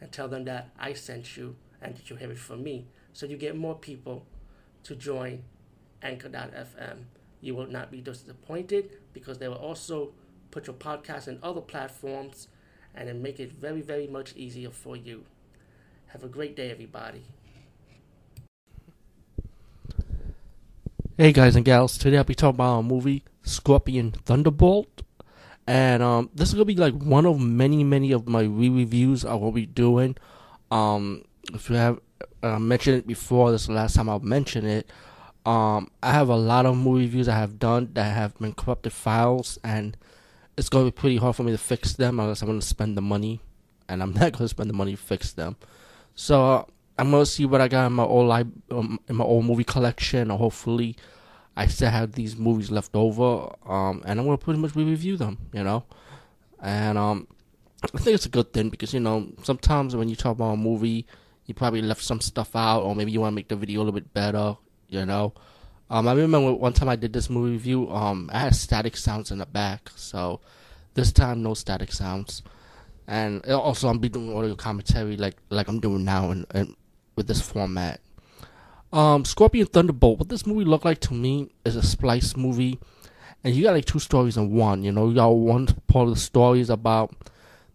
and tell them that I sent you and that you have it from me. So you get more people to join Anchor.fm. You will not be disappointed because they will also put your podcast in other platforms and then make it very, very much easier for you. Have a great day, everybody. Hey guys and gals, today I'll be talking about a movie, Scorpion Thunderbolt. And um, this is gonna be like one of many, many of my re-reviews I will be doing. Um, if you have uh, mentioned it before, this is the last time I'll mention it. Um, I have a lot of movie reviews I have done that have been corrupted files, and it's gonna be pretty hard for me to fix them unless I'm gonna spend the money, and I'm not gonna spend the money to fix them. So uh, I'm gonna see what I got in my old li- um, in my old movie collection, or hopefully I still have these movies left over, um, and I'm gonna pretty much re-review them, you know. And um, I think it's a good thing because you know sometimes when you talk about a movie, you probably left some stuff out, or maybe you want to make the video a little bit better, you know. Um, I remember one time I did this movie review. Um, I had static sounds in the back, so this time no static sounds. And also, I'm be doing audio commentary like like I'm doing now, and with this format. Um, Scorpion Thunderbolt. What this movie looked like to me is a splice movie, and you got like two stories in one. You know, you got one part of the story is about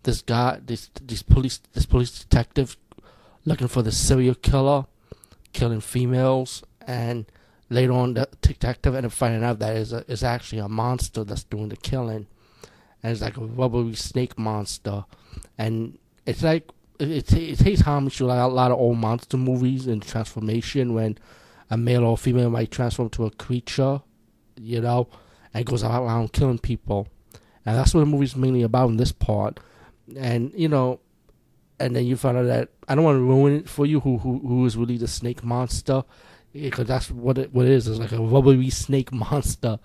this guy, this this police, this police detective looking for the serial killer, killing females, and later on the detective ended up finding out that is is actually a monster that's doing the killing, and it's like a rubbery snake monster, and it's like it, it takes homage to like a lot of old monster movies and transformation when a male or female might transform to a creature, you know, and goes out around killing people. And that's what the movie's mainly about in this part. And, you know, and then you find out that I don't want to ruin it for you who who, who is really the snake monster because that's what it what it is. It's like a rubbery snake monster,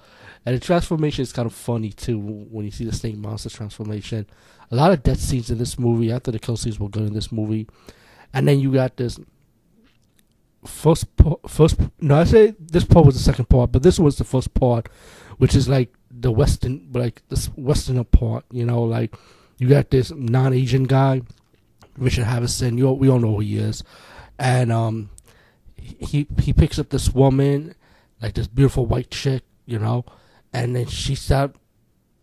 and the transformation is kind of funny too when you see the snake monster transformation. A lot of death scenes in this movie. After the kill scenes were good in this movie, and then you got this first first. No, I say this part was the second part, but this was the first part, which is like the western, like this westerner part. You know, like you got this non-Asian guy, Richard Harrison. You we all know who he is, and um he he picks up this woman, like this beautiful white chick, you know, and then she start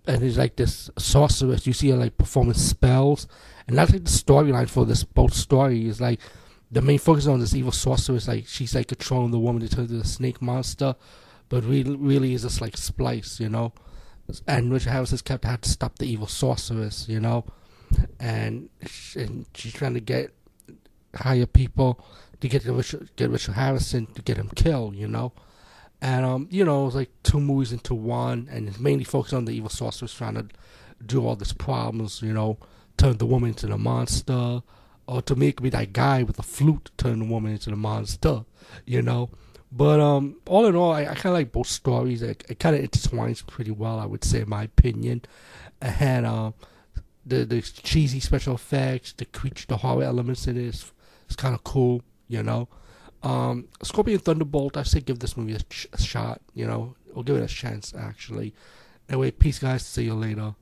and he's like this sorceress. You see her like performing spells, and that's like the storyline for this both story is like the main focus on this evil sorceress. Like she's like controlling the woman to turn into a snake monster, but really, really is just like splice, you know. And Richard Harrison's kept had to stop the evil sorceress, you know, and and she's trying to get higher people to get Richard, get Richard Harrison to get him killed, you know. And um, you know, it was like two movies into one, and it's mainly focused on the evil sorceress trying to do all these problems, you know, turn the woman into the monster, or to make me that guy with the flute turn the woman into the monster, you know. But um, all in all, I, I kind of like both stories. It, it kind of intertwines pretty well, I would say, in my opinion. And um, the the cheesy special effects, the creature, the horror elements in it is, is kind of cool you know. Um, Scorpion Thunderbolt, I say give this movie a, ch- a shot, you know, or give it a chance, actually. Anyway, peace, guys. See you later.